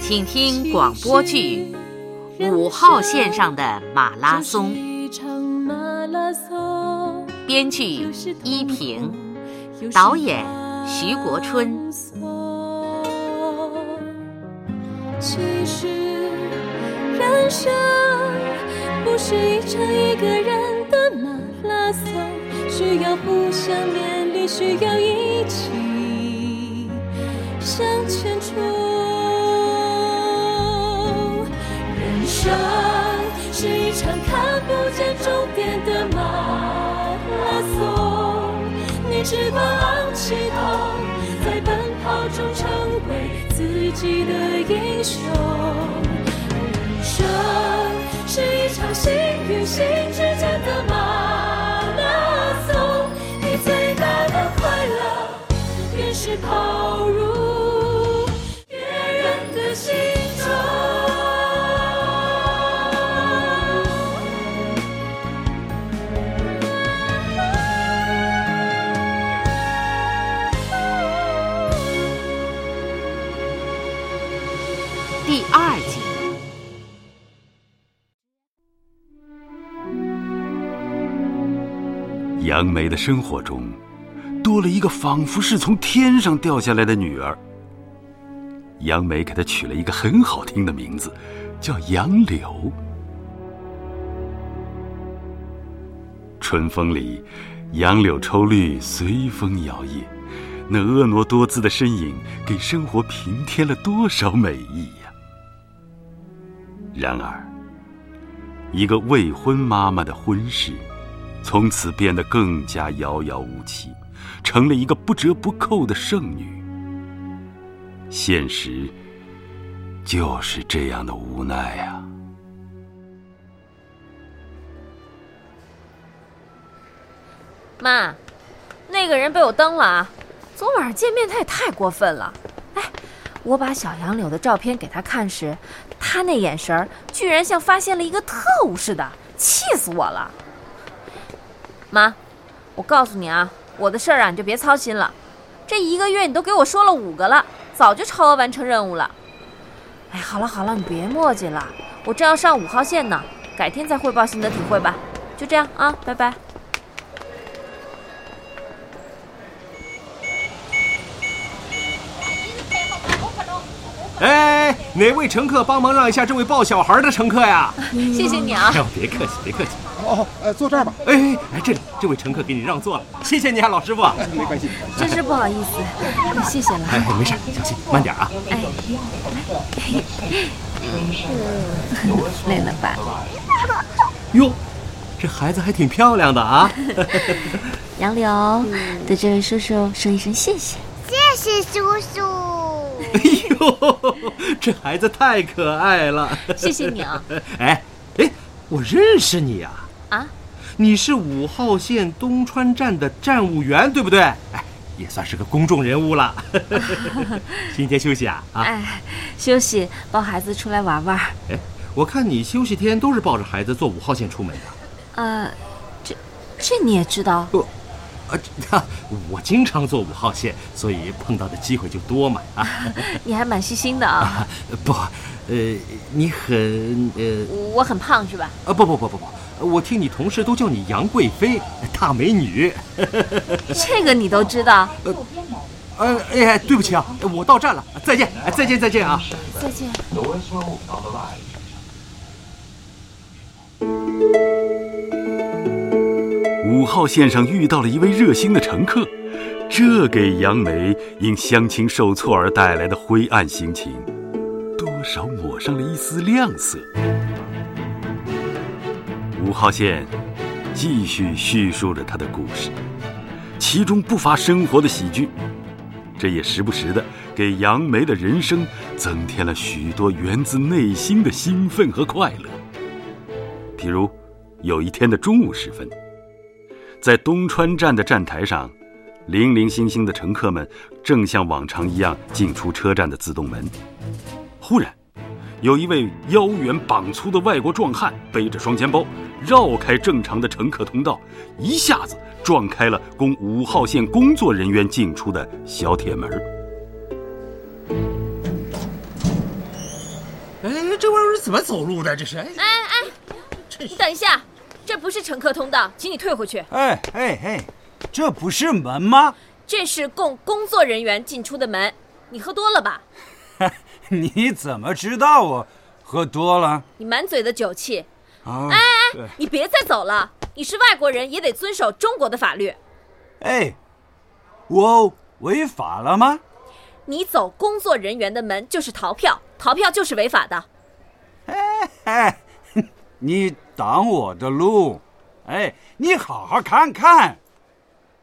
请听广播剧《五号线上的马拉松》，编剧依萍，导演徐国春。其实人生不是一场一个人的马拉松，需要互相勉励，需要一起向前冲。人生是一场看不见终点你只管昂起头，在奔跑中成为自己的英雄。人生是一场心与心之间的杨梅的生活中多了一个仿佛是从天上掉下来的女儿。杨梅给她取了一个很好听的名字，叫杨柳。春风里，杨柳抽绿，随风摇曳，那婀娜多姿的身影，给生活平添了多少美意呀！然而，一个未婚妈妈的婚事，从此变得更加遥遥无期，成了一个不折不扣的剩女。现实就是这样的无奈啊！妈，那个人被我登了啊！昨晚上见面他也太过分了。哎，我把小杨柳的照片给他看时，他那眼神居然像发现了一个特务似的，气死我了！妈，我告诉你啊，我的事儿啊你就别操心了。这一个月你都给我说了五个了，早就超额完成任务了。哎，好了好了，你别墨迹了，我正要上五号线呢，改天再汇报心得体会吧。就这样啊，拜拜。哎，哪位乘客帮忙让一下这位抱小孩的乘客呀？谢谢你啊！哎呦，别客气，别客气。哦，呃，坐这儿吧。哎哎，这里，这位乘客给你让座了，谢谢你啊，老师傅。没关系，真是不好意思，谢谢了。哎，没事，小心，慢点啊。哎，累了吧？哟，这孩子还挺漂亮的啊。杨柳，对这位叔叔说一声谢谢。谢谢叔叔。哎呦，这孩子太可爱了。谢谢你啊。哎哎，我认识你呀。啊？你是五号线东川站的站务员，对不对？哎，也算是个公众人物了。今天休息啊？啊。哎，休息，抱孩子出来玩玩。哎，我看你休息天都是抱着孩子坐五号线出门的。呃，这这你也知道？不。啊，我经常坐五号线，所以碰到的机会就多嘛。啊，你还蛮细心的啊。不，呃，你很呃，我很胖是吧？啊，不不不不不，我听你同事都叫你杨贵妃，大美女。这个你都知道？呃，哎，对不起啊，我到站了，再见，再见，再见啊，再见。五号线上遇到了一位热心的乘客，这给杨梅因相亲受挫而带来的灰暗心情，多少抹上了一丝亮色。五号线继续叙述着他的故事，其中不乏生活的喜剧，这也时不时的给杨梅的人生增添了许多源自内心的兴奋和快乐。比如，有一天的中午时分。在东川站的站台上，零零星星的乘客们正像往常一样进出车站的自动门。忽然，有一位腰圆膀粗的外国壮汉背着双肩包，绕开正常的乘客通道，一下子撞开了供五号线工作人员进出的小铁门。哎，这玩意儿是怎么走路的？这是？哎哎哎，你等一下，这不是乘客通道，请你退回去。哎哎哎，这不是门吗？这是供工作人员进出的门。你喝多了吧？你怎么知道我喝多了？你满嘴的酒气。啊！哎哎，你别再走了！你是外国人，也得遵守中国的法律。哎，我违法了吗？你走工作人员的门就是逃票，逃票就是违法的。哎哎，你挡我的路！哎，你好好看看，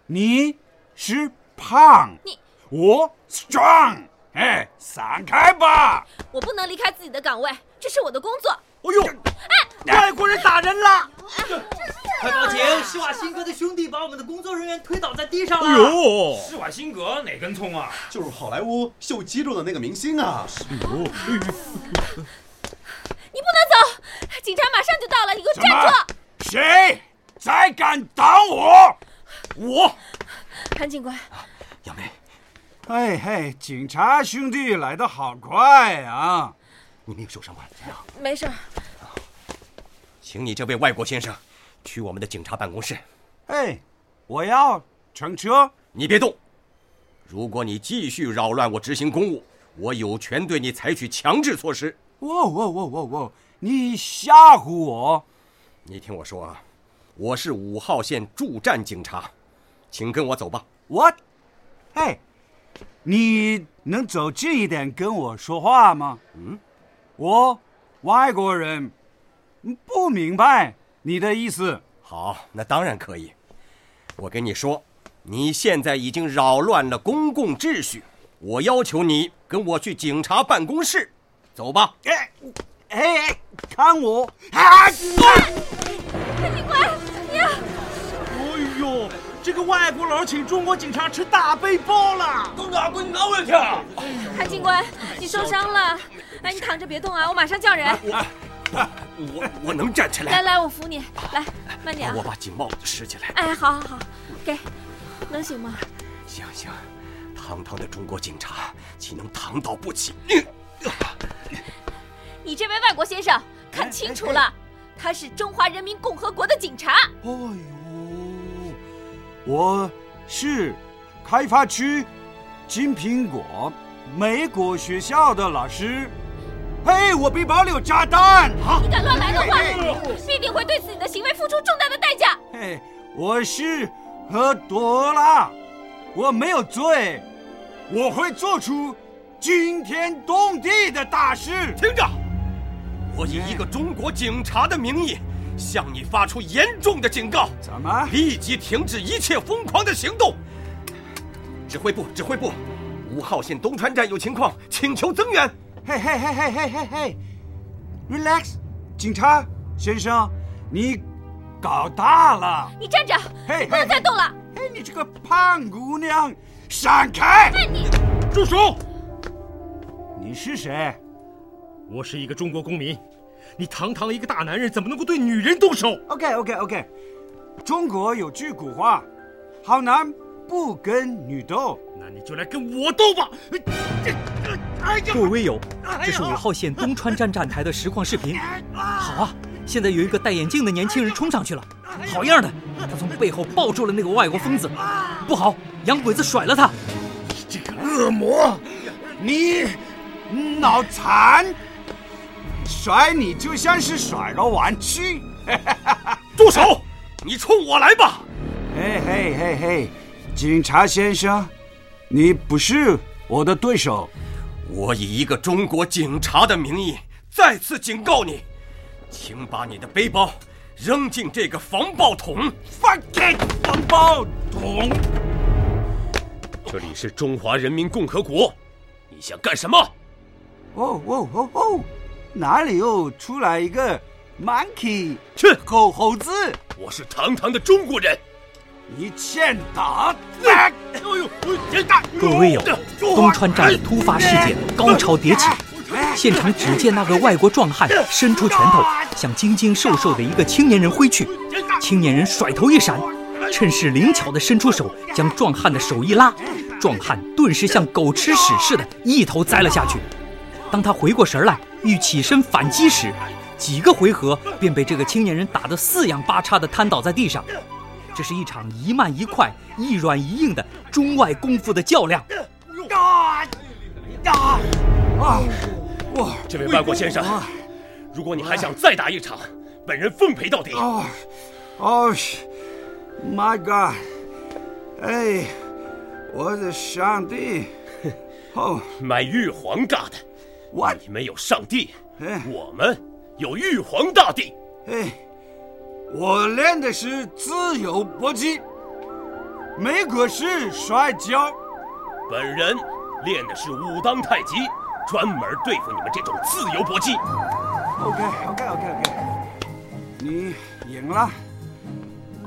你是胖，你我 strong。哎，散开吧！我不能离开自己的岗位，这是我的工作。哎呦，哎，外国人打人了！快报警！施瓦辛格的兄弟把我们的工作人员推倒在地上了。哎呦，施瓦辛格哪根葱啊？就是好莱坞秀肌肉的那个明星啊！哎呦，你不能走，警察马上就到了，你给我站住！谁再敢挡我？我，潘警官，杨梅。嘿嘿，警察兄弟来的好快啊！你没有受伤吧？怎样？没事。请你这位外国先生去我们的警察办公室。哎，我要乘车。你别动！如果你继续扰乱我执行公务，我有权对你采取强制措施。喔喔喔喔喔！你吓唬我！你听我说啊，我是五号线驻站警察，请跟我走吧。我，哎。你能走近一点跟我说话吗？嗯，我外国人，不明白你的意思。好，那当然可以。我跟你说，你现在已经扰乱了公共秩序，我要求你跟我去警察办公室，走吧。哎，哎，看我！啊！潘警官，呀！哎呦！这个外国佬请中国警察吃大背包了，都哪归哪位去？韩警官，你受伤了，哎，你躺着别动啊，我马上叫人。我我我能站起来。来来，我扶你，来，慢点啊。我把警帽子拾起来。哎，好好好，给，能行吗？行行，堂堂的中国警察岂能躺倒不起？你这位外国先生，看清楚了，他是中华人民共和国的警察。哎呦！我是开发区金苹果美国学校的老师。嘿，我背包里有炸弹！你敢乱来的话，必定会对自己的行为付出重大的代价。嘿，我是喝多了，我没有醉，我会做出惊天动地的大事。听着，我以一个中国警察的名义。向你发出严重的警告！怎么？立即停止一切疯狂的行动！指挥部，指挥部，五号线东川站有情况，请求增援。嘿嘿嘿嘿嘿嘿嘿，relax，警察先生，你搞大了！你站着，嘿，不要再动了！嘿，你这个胖姑娘，闪开！哎，你住手！你是谁？我是一个中国公民。你堂堂一个大男人，怎么能够对女人动手？OK OK OK，中国有句古话，好男不跟女斗。那你就来跟我斗吧！各位微友，这是五号线东川站站台的实况视频。好啊，现在有一个戴眼镜的年轻人冲上去了，好样的！他从背后抱住了那个外国疯子。不好，洋鬼子甩了他！你这个恶魔，你脑残！甩你就像是甩个玩具，住手！你冲我来吧！嘿嘿嘿嘿，警察先生，你不是我的对手。我以一个中国警察的名义再次警告你，请把你的背包扔进这个防爆桶。放开防爆桶！这里是中华人民共和国，你想干什么？哦哦哦哦！哪里又出来一个 monkey？去狗猴子！我是堂堂的中国人，你欠打！各位微友，东川站的突发事件高潮迭起，现场只见那个外国壮汉伸出拳头向精精瘦瘦的一个青年人挥去，青年人甩头一闪，趁势灵巧地伸出手将壮汉的手一拉，壮汉顿时像狗吃屎似的，一头栽了下去。当他回过神来，欲起身反击时，几个回合便被这个青年人打得四仰八叉的瘫倒在地上。这是一场一慢一快、一软一硬的中外功夫的较量。啊啊！哇！这位外国先生，如果你还想再打一场，本人奉陪到底。哦，哦，My God！哎，我的上帝！哦，买玉皇大的。我你们有上帝，我们有玉皇大帝。哎，我练的是自由搏击，美国式摔跤。本人练的是武当太极，专门对付你们这种自由搏击。OK，OK，OK，OK，你赢了。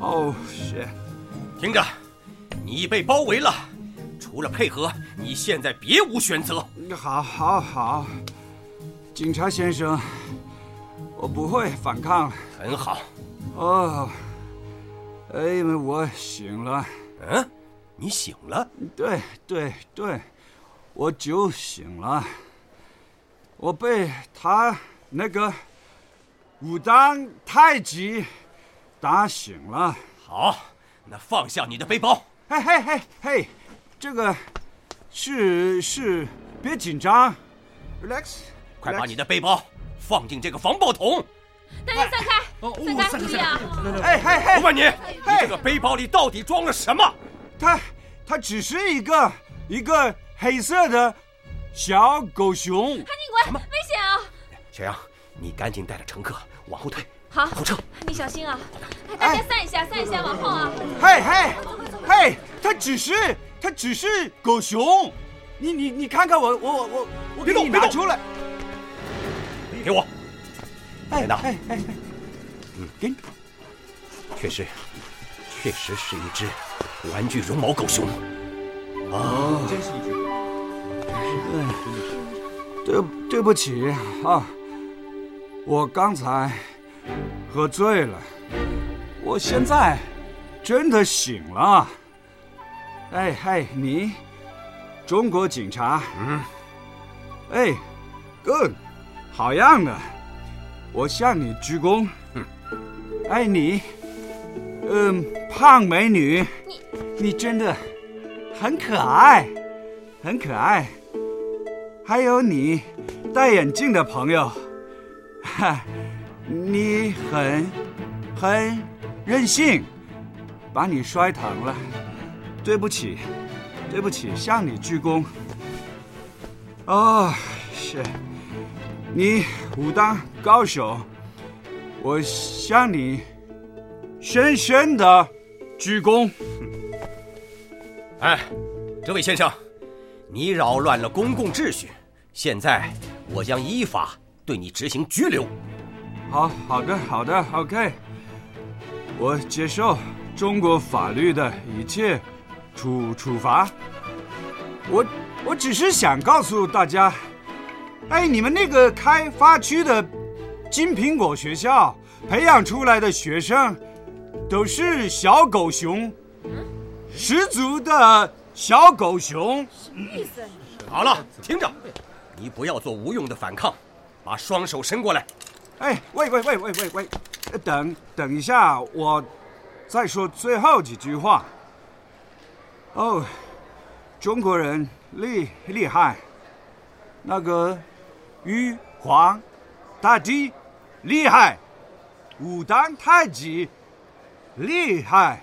哦，是。听着，你被包围了。除了配合，你现在别无选择。好，好，好，警察先生，我不会反抗。很好。哦，哎，我醒了。嗯，你醒了？对，对，对，我酒醒了。我被他那个武当太极打醒了。好，那放下你的背包。嘿，嘿，嘿，嘿。这个是是，别紧张，relax，快把你的背包放进这个防爆桶。大家散开，散开，注意啊！哎嘿嘿，我问你，你这个背包里到底装了什么？它它只是一个一个黑色的小狗熊。韩警官，危险啊！小杨，你赶紧带着乘客往后退。好，后撤。你小心啊！大家散一下，散一下，往后啊！嘿嘿嘿，它只是。它只是狗熊，你你你看看我我我我给你拿出来，给我，哎拿，哎哎哎，嗯，给你，确实，确实是一只玩具绒毛狗熊，啊，真是一只，对，对对不起啊，我刚才喝醉了，我现在真的醒了。哎嗨，你，中国警察？嗯。哎，good，好样的！我向你鞠躬。嗯。哎你，嗯，胖美女，你你真的很可爱，很可爱。还有你戴眼镜的朋友，哈，你很很任性，把你摔疼了。对不起，对不起，向你鞠躬。哦，是，你武当高手，我向你深深的鞠躬。哎，这位先生，你扰乱了公共秩序，现在我将依法对你执行拘留。好，好的，好的，OK，我接受中国法律的一切。处处罚，我我只是想告诉大家，哎，你们那个开发区的金苹果学校培养出来的学生，都是小狗熊，十足的小狗熊。什么意思？好了，听着，你不要做无用的反抗，把双手伸过来。哎，喂喂喂喂喂喂，等等一下，我再说最后几句话。哦，中国人厉厉害，那个玉皇大帝厉害，武当太极厉害。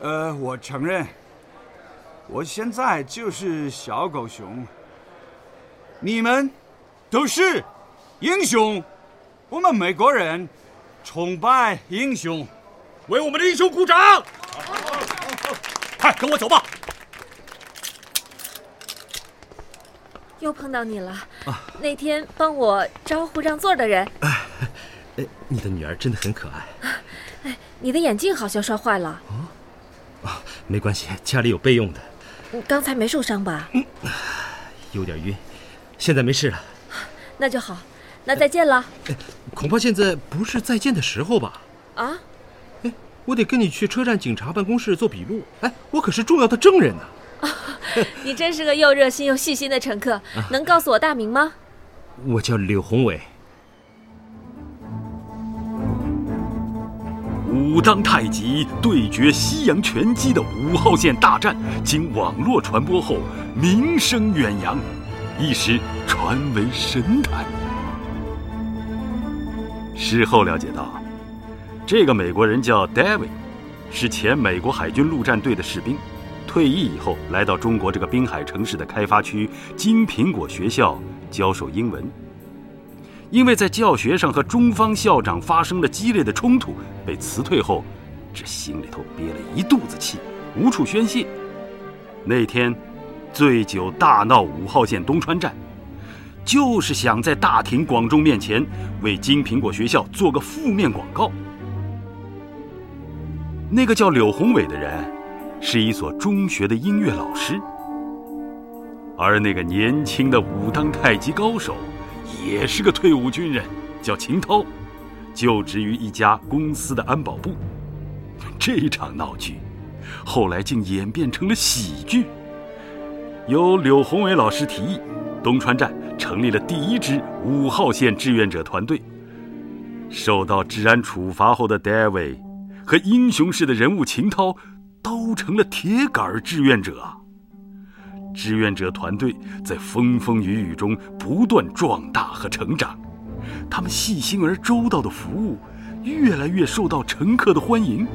呃，我承认，我现在就是小狗熊。你们都是英雄，我们美国人崇拜英雄，为我们的英雄鼓掌。快跟我走吧！又碰到你了。啊，那天帮我招呼让座的人。哎，你的女儿真的很可爱。哎，你的眼镜好像摔坏了。哦，没关系，家里有备用的。你刚才没受伤吧？嗯，有点晕，现在没事了。那就好，那再见了。恐怕现在不是再见的时候吧？啊？哎，我得跟你去车站警察办公室做笔录。哎，我可是重要的证人呢。你真是个又热心又细心的乘客。能告诉我大名吗？我叫柳宏伟。武当太极对决西洋拳击的五号线大战，经网络传播后名声远扬，一时传为神坛。事后了解到，这个美国人叫 David，是前美国海军陆战队的士兵，退役以后来到中国这个滨海城市的开发区金苹果学校教授英文。因为在教学上和中方校长发生了激烈的冲突，被辞退后，这心里头憋了一肚子气，无处宣泄。那天，醉酒大闹五号线东川站，就是想在大庭广众面前为金苹果学校做个负面广告。那个叫柳宏伟的人，是一所中学的音乐老师，而那个年轻的武当太极高手。也是个退伍军人，叫秦涛，就职于一家公司的安保部。这一场闹剧，后来竟演变成了喜剧。由柳宏伟老师提议，东川站成立了第一支五号线志愿者团队。受到治安处罚后的 David 和英雄式的人物秦涛，都成了铁杆志愿者。志愿者团队在风风雨雨中不断壮大和成长，他们细心而周到的服务，越来越受到乘客的欢迎。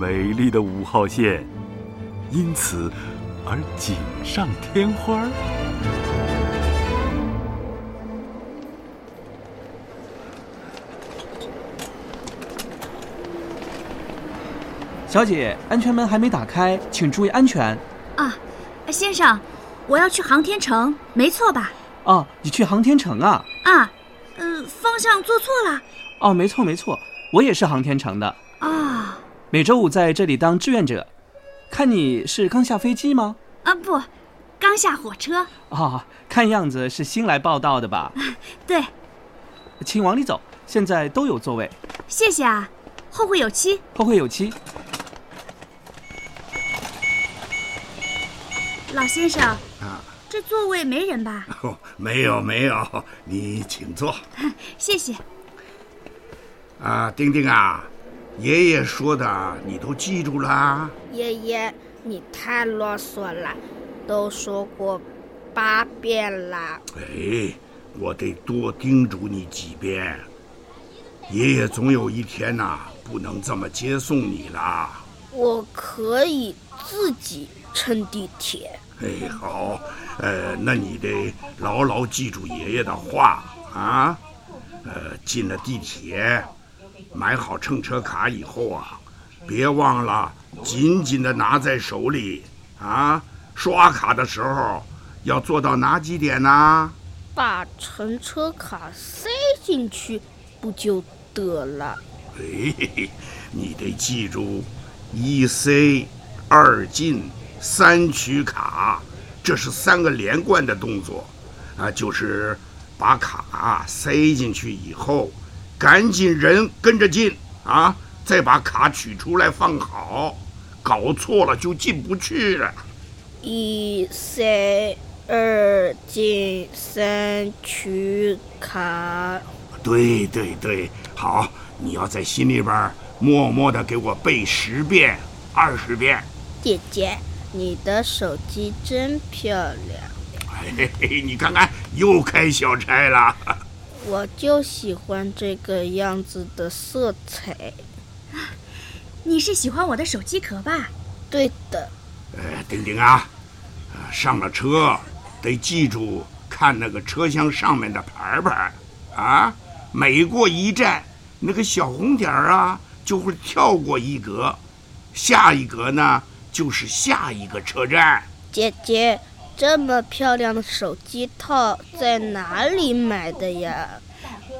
美丽的五号线，因此而锦上添花。小姐，安全门还没打开，请注意安全。啊。先生，我要去航天城，没错吧？哦，你去航天城啊？啊，呃，方向做错了。哦，没错没错，我也是航天城的。啊，每周五在这里当志愿者。看你是刚下飞机吗？啊不，刚下火车。哦，看样子是新来报道的吧？对。请往里走，现在都有座位。谢谢啊，后会有期。后会有期。老先生，啊，这座位没人吧？哦，没有没有，你请坐。谢谢。啊，丁丁啊，爷爷说的你都记住了？爷爷，你太啰嗦了，都说过八遍了。哎，我得多叮嘱你几遍。爷爷总有一天呐，不能这么接送你了。我可以自己乘地铁。哎，好，呃，那你得牢牢记住爷爷的话啊。呃，进了地铁，买好乘车卡以后啊，别忘了紧紧的拿在手里啊。刷卡的时候要做到哪几点呢？把乘车卡塞进去不就得了？哎，你得记住，一塞，二进。三取卡，这是三个连贯的动作，啊，就是把卡塞进去以后，赶紧人跟着进啊，再把卡取出来放好，搞错了就进不去了。一塞二进三取卡。对对对，好，你要在心里边默默的给我背十遍、二十遍。姐姐。你的手机真漂亮，嘿嘿，你看看又开小差了。我就喜欢这个样子的色彩。你是喜欢我的手机壳吧？对的。呃，丁丁啊，上了车得记住看那个车厢上面的牌牌啊，每过一站，那个小红点儿啊就会跳过一格，下一格呢。就是下一个车站。姐姐，这么漂亮的手机套在哪里买的呀？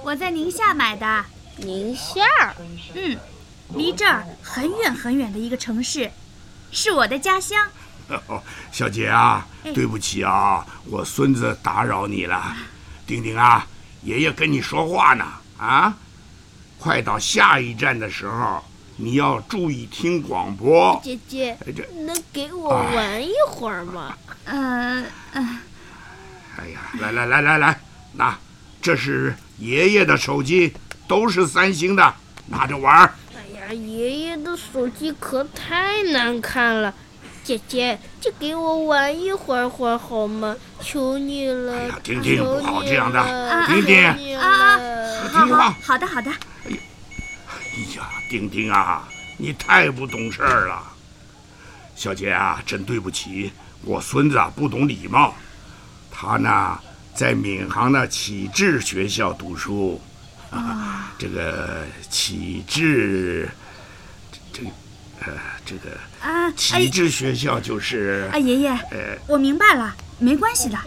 我在宁夏买的。宁夏？嗯，离这儿很远很远的一个城市。是我的家乡。哦小姐啊，哎对不起啊，我孙子打扰你了。丁丁啊，爷爷跟你说话呢啊！快到下一站的时候，你要注意听广播。姐姐能给我玩一会儿吗？呃呃，哎呀，来来来来来，那这是爷爷的手机，都是三星的，拿着玩。哎呀，爷爷的手机壳太难看了，姐姐就给我玩一会儿会儿好吗？求你了，哎呀，丁丁求不好你这样的了丁丁啊好好听话好的哎呀。哎呀，丁丁啊，你太不懂事儿了。小杰啊，真对不起，我孙子啊不懂礼貌。他呢，在闵行的启智学校读书。啊，这个启智，这这呃，这个啊，启智学校就是啊，爷爷，呃，我明白了，没关系的。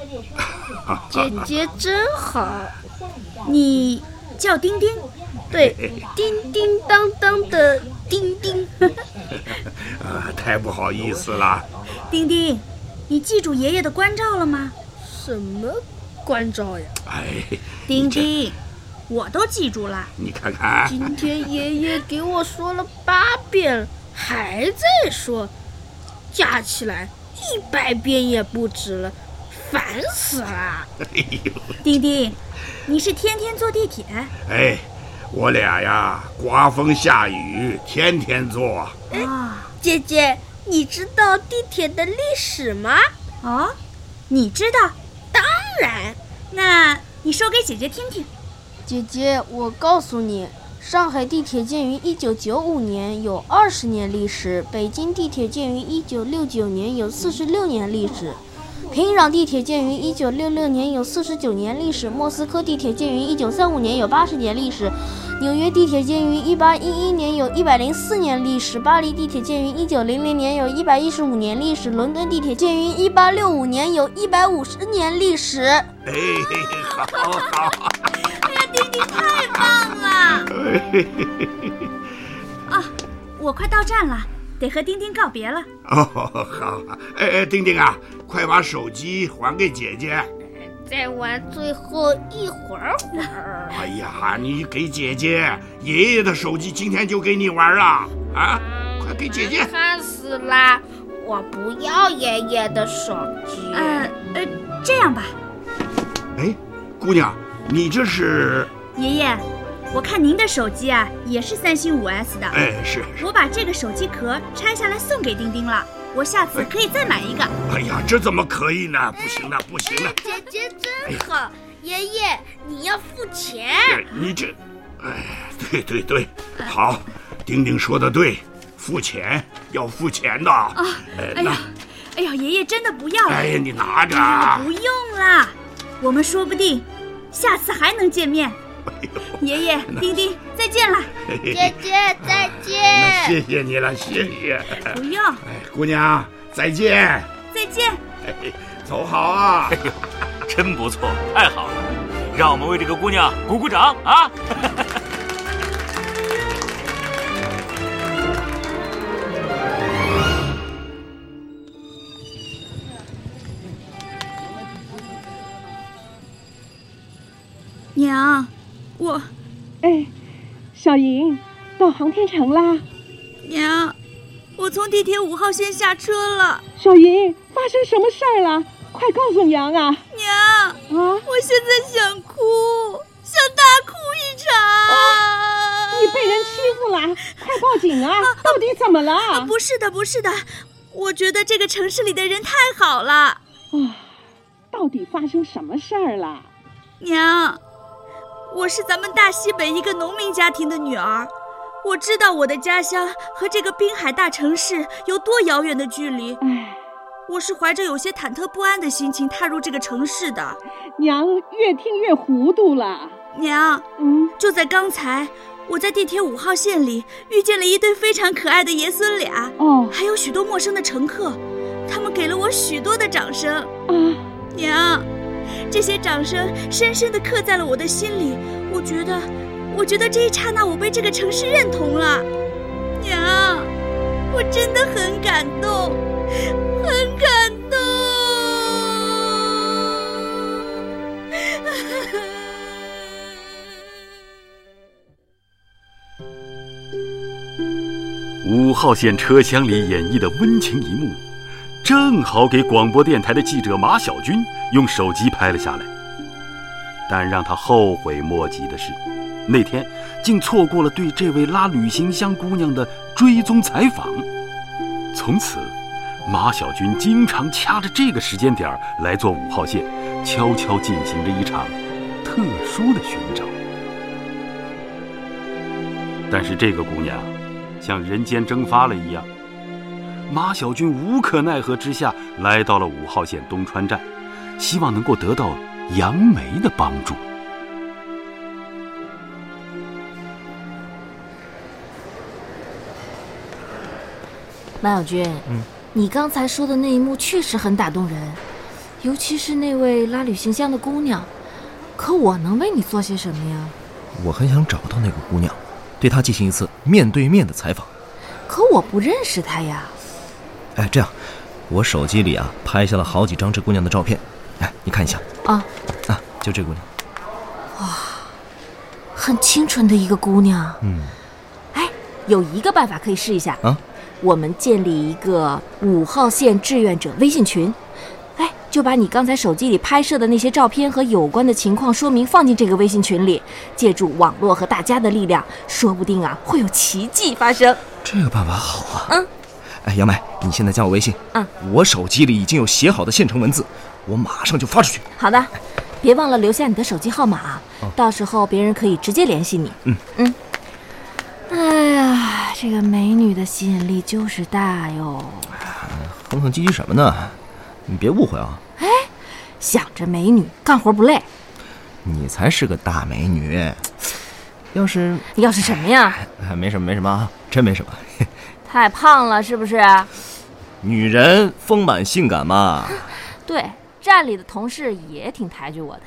姐姐真好，你叫丁丁，对，叮叮当当的叮叮。啊，太不好意思了。丁丁，你记住爷爷的关照了吗？什么关照呀？哎，丁丁，我都记住了。你看看，今天爷爷给我说了八遍，还在说，加起来一百遍也不止了，烦死了！哎呦，丁丁，你是天天坐地铁？哎，我俩呀，刮风下雨，天天坐。啊姐姐，你知道地铁的历史吗？哦，你知道？当然。那你说给姐姐听听。姐姐，我告诉你，上海地铁建于一九九五年，有二十年历史；北京地铁建于一九六九年，有四十六年历史；平壤地铁建于一九六六年，有四十九年历史；莫斯科地铁建于一九三五年，有八十年历史；纽约地铁建于一八一一年，有一百零四年历史；巴黎地铁建于一九零零年，有一百一十五年历史；伦敦地铁建于一八六五年，有一百五十年历史。哎，好好。哎呀，弟弟太棒了！啊，我快到站了，得和丁丁告别了。哦，好，好，哎哎，丁丁啊，快把手机还给姐姐。再玩最后一会儿会儿。哎呀，你给姐姐，爷爷的手机今天就给你玩了啊！快给姐姐。看死啦！我不要爷爷的手机。呃呃，这样吧，哎，姑娘，你这是？爷爷，我看您的手机啊，也是三星五 S 的。哎，是。我把这个手机壳拆下来送给丁丁了，我下次可以再买一个。哎呀，这怎么可以呢？不行的，不行的。姐姐真好，爷爷你要付钱。你这，哎，对对对，好，丁丁说的对，付钱要付钱的。啊，哎呀，哎呀，爷爷真的不要了。哎呀，你拿着。不用啦，我们说不定下次还能见面。爷爷，丁丁，再见了。姐姐再见。那谢谢你了，谢谢。不用。哎，姑娘，再见。再见。哎，走好啊。哎呦，真不错，太好了，让我们为这个姑娘鼓鼓掌啊！娘，我，哎，小莹，到航天城啦！娘，我从地铁五号线下车了。小莹，发生什么事儿了？快告诉娘啊！娘，啊，我现在想哭，想大哭一场。啊、你被人欺负了，快报警啊！啊到底怎么了、啊？不是的，不是的，我觉得这个城市里的人太好了。啊，到底发生什么事儿了？娘。我是咱们大西北一个农民家庭的女儿，我知道我的家乡和这个滨海大城市有多遥远的距离。唉，我是怀着有些忐忑不安的心情踏入这个城市的。娘越听越糊涂了。娘，嗯，就在刚才，我在地铁五号线里遇见了一对非常可爱的爷孙俩，哦，还有许多陌生的乘客，他们给了我许多的掌声。啊，娘。这些掌声深深地刻在了我的心里。我觉得，我觉得这一刹那，我被这个城市认同了。娘，我真的很感动，很感动。五号线车厢里演绎的温情一幕，正好给广播电台的记者马小军用手机拍了下来。但让他后悔莫及的是，那天竟错过了对这位拉旅行箱姑娘的追踪采访。从此，马小军经常掐着这个时间点来坐五号线，悄悄进行着一场特殊的寻找。但是这个姑娘，像人间蒸发了一样。马小军无可奈何之下，来到了五号线东川站，希望能够得到杨梅的帮助。马小军，嗯，你刚才说的那一幕确实很打动人，尤其是那位拉旅行箱的姑娘。可我能为你做些什么呀？我很想找到那个姑娘，对她进行一次面对面的采访。可我不认识她呀。哎，这样，我手机里啊拍下了好几张这姑娘的照片，哎，你看一下。啊啊，就这姑娘。哇，很清纯的一个姑娘。嗯。哎，有一个办法可以试一下啊。我们建立一个五号线志愿者微信群，哎，就把你刚才手机里拍摄的那些照片和有关的情况说明放进这个微信群里，借助网络和大家的力量，说不定啊会有奇迹发生。这个办法好啊！嗯，哎，杨梅，你现在加我微信。嗯，我手机里已经有写好的现成文字，我马上就发出去。好的，别忘了留下你的手机号码，到时候别人可以直接联系你。嗯嗯。哎呀，这个美女的吸引力就是大哟！哼哼唧唧什么呢？你别误会啊！哎，想着美女，干活不累。你才是个大美女。要是要是什么呀？哎，没什么，没什么啊，真没什么。太胖了是不是？女人丰满性感嘛。对，站里的同事也挺抬举我的。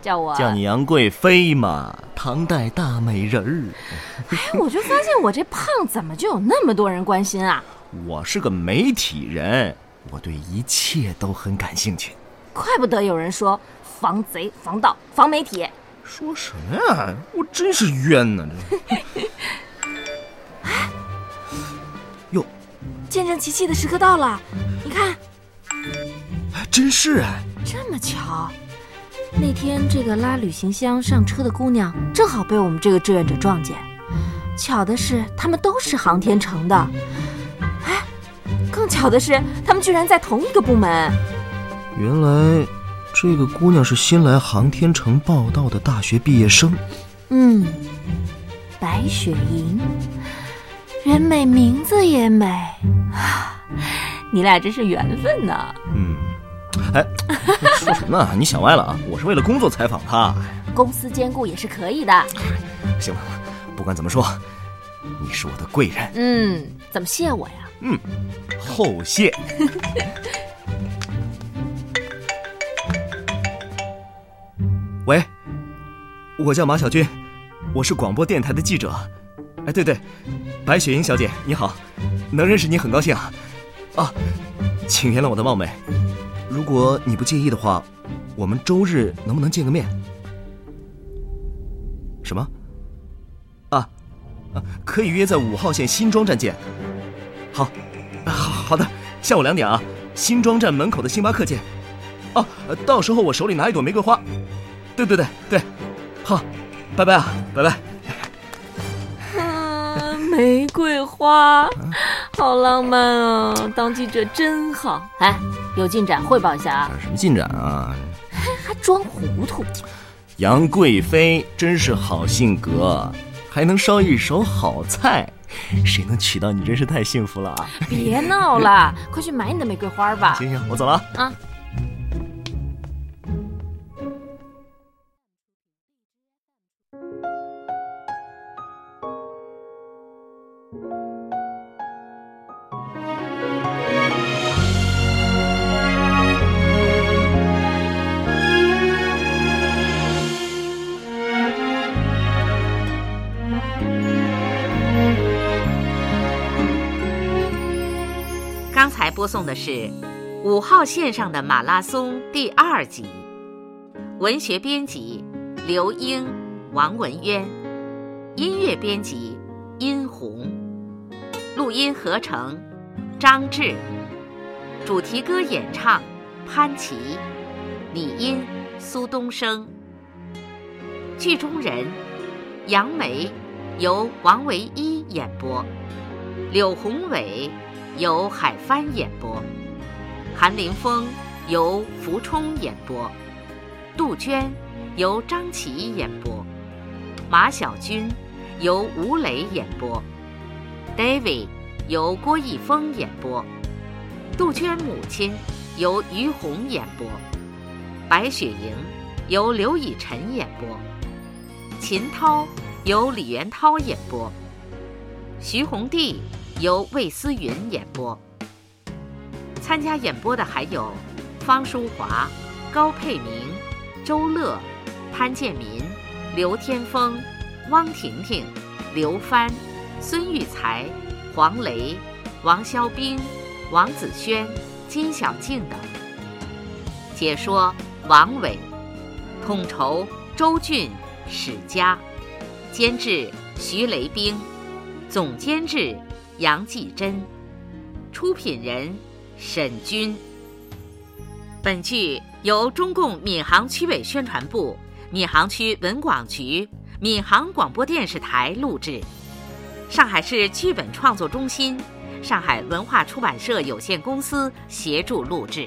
叫我叫你杨贵妃嘛，唐代大美人儿。哎，我就发现我这胖怎么就有那么多人关心啊？我是个媒体人，我对一切都很感兴趣。怪不得有人说防贼、防盗、防媒体。说什么呀？我真是冤呐！这。见证奇迹的时刻到了，你看，还真是哎，这么巧。那天，这个拉旅行箱上车的姑娘正好被我们这个志愿者撞见。巧的是，他们都是航天城的。哎，更巧的是，他们居然在同一个部门。原来，这个姑娘是新来航天城报道的大学毕业生。嗯，白雪莹，人美名字也美啊！你俩真是缘分呐。嗯。哎，说什么呢？你想歪了啊！我是为了工作采访他，公司兼顾也是可以的。行了，不管怎么说，你是我的贵人。嗯，怎么谢我呀？嗯，后谢。喂，我叫马小军，我是广播电台的记者。哎，对对，白雪莹小姐你好，能认识你很高兴啊。啊，请原谅我的冒昧。如果你不介意的话，我们周日能不能见个面？什么？啊，啊，可以约在五号线新庄站见。好，好好的，下午两点啊，新庄站门口的星巴克见。哦，到时候我手里拿一朵玫瑰花。对对对对，好，拜拜啊，拜拜。啊，玫瑰花，好浪漫啊！当记者真好。哎。有进展汇报一下啊！什么进展啊？还装糊涂！杨贵妃真是好性格，还能烧一手好菜，谁能娶到你真是太幸福了啊！别闹了，快去买你的玫瑰花吧！行行，我走了啊。刚才播送的是五号线上的马拉松第二集，文学编辑刘英、王文渊，音乐编辑殷红，录音合成张志，主题歌演唱潘琪，拟音苏东升。剧中人杨梅由王维一演播，柳宏伟由海帆演播，韩林峰由福冲演播，杜鹃由张琪演播，马小军由吴磊演播，David 由郭逸峰演播，杜鹃母亲由于红演播，白雪莹由刘以晨演播。秦涛由李元涛演播，徐宏娣由魏思云演播。参加演播的还有方淑华、高佩明、周乐、潘建民、刘天峰、汪婷婷、刘帆、孙玉才、黄雷、王肖兵、王子轩、金小静等。解说王伟，统筹周俊。史家，监制徐雷兵，总监制杨继珍，出品人沈军。本剧由中共闵行区委宣传部、闵行区文广局、闵行广播电视台录制，上海市剧本创作中心、上海文化出版社有限公司协助录制。